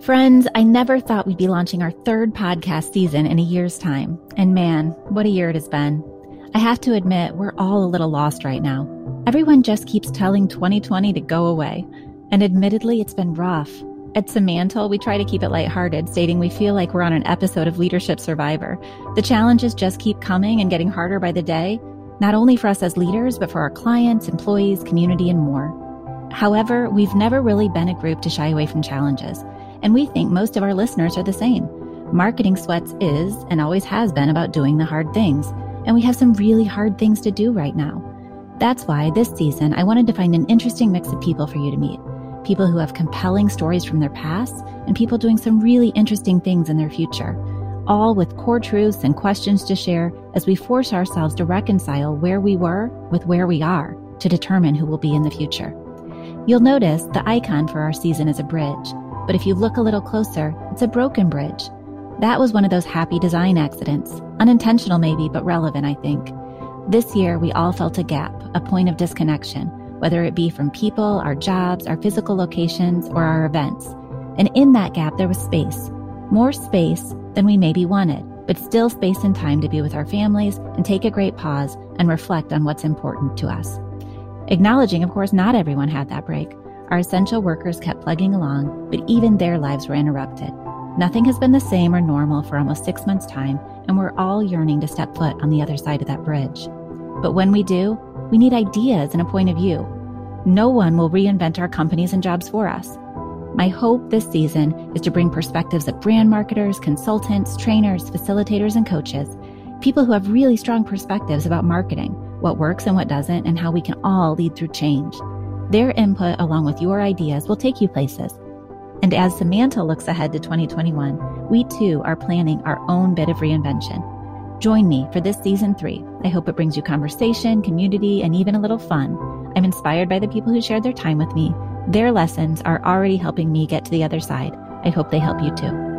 Friends, I never thought we'd be launching our third podcast season in a year's time. And man, what a year it has been. I have to admit, we're all a little lost right now. Everyone just keeps telling 2020 to go away. And admittedly, it's been rough. At Simantel, we try to keep it lighthearted, stating we feel like we're on an episode of Leadership Survivor. The challenges just keep coming and getting harder by the day, not only for us as leaders, but for our clients, employees, community, and more. However, we've never really been a group to shy away from challenges and we think most of our listeners are the same. Marketing Sweats is and always has been about doing the hard things, and we have some really hard things to do right now. That's why this season I wanted to find an interesting mix of people for you to meet. People who have compelling stories from their past and people doing some really interesting things in their future, all with core truths and questions to share as we force ourselves to reconcile where we were with where we are to determine who will be in the future. You'll notice the icon for our season is a bridge. But if you look a little closer, it's a broken bridge. That was one of those happy design accidents. Unintentional, maybe, but relevant, I think. This year, we all felt a gap, a point of disconnection, whether it be from people, our jobs, our physical locations, or our events. And in that gap, there was space. More space than we maybe wanted, but still space and time to be with our families and take a great pause and reflect on what's important to us. Acknowledging, of course, not everyone had that break. Our essential workers kept plugging along, but even their lives were interrupted. Nothing has been the same or normal for almost six months' time, and we're all yearning to step foot on the other side of that bridge. But when we do, we need ideas and a point of view. No one will reinvent our companies and jobs for us. My hope this season is to bring perspectives of brand marketers, consultants, trainers, facilitators, and coaches, people who have really strong perspectives about marketing, what works and what doesn't, and how we can all lead through change. Their input, along with your ideas, will take you places. And as Simantel looks ahead to 2021, we too are planning our own bit of reinvention. Join me for this season three. I hope it brings you conversation, community, and even a little fun. I'm inspired by the people who shared their time with me. Their lessons are already helping me get to the other side. I hope they help you too.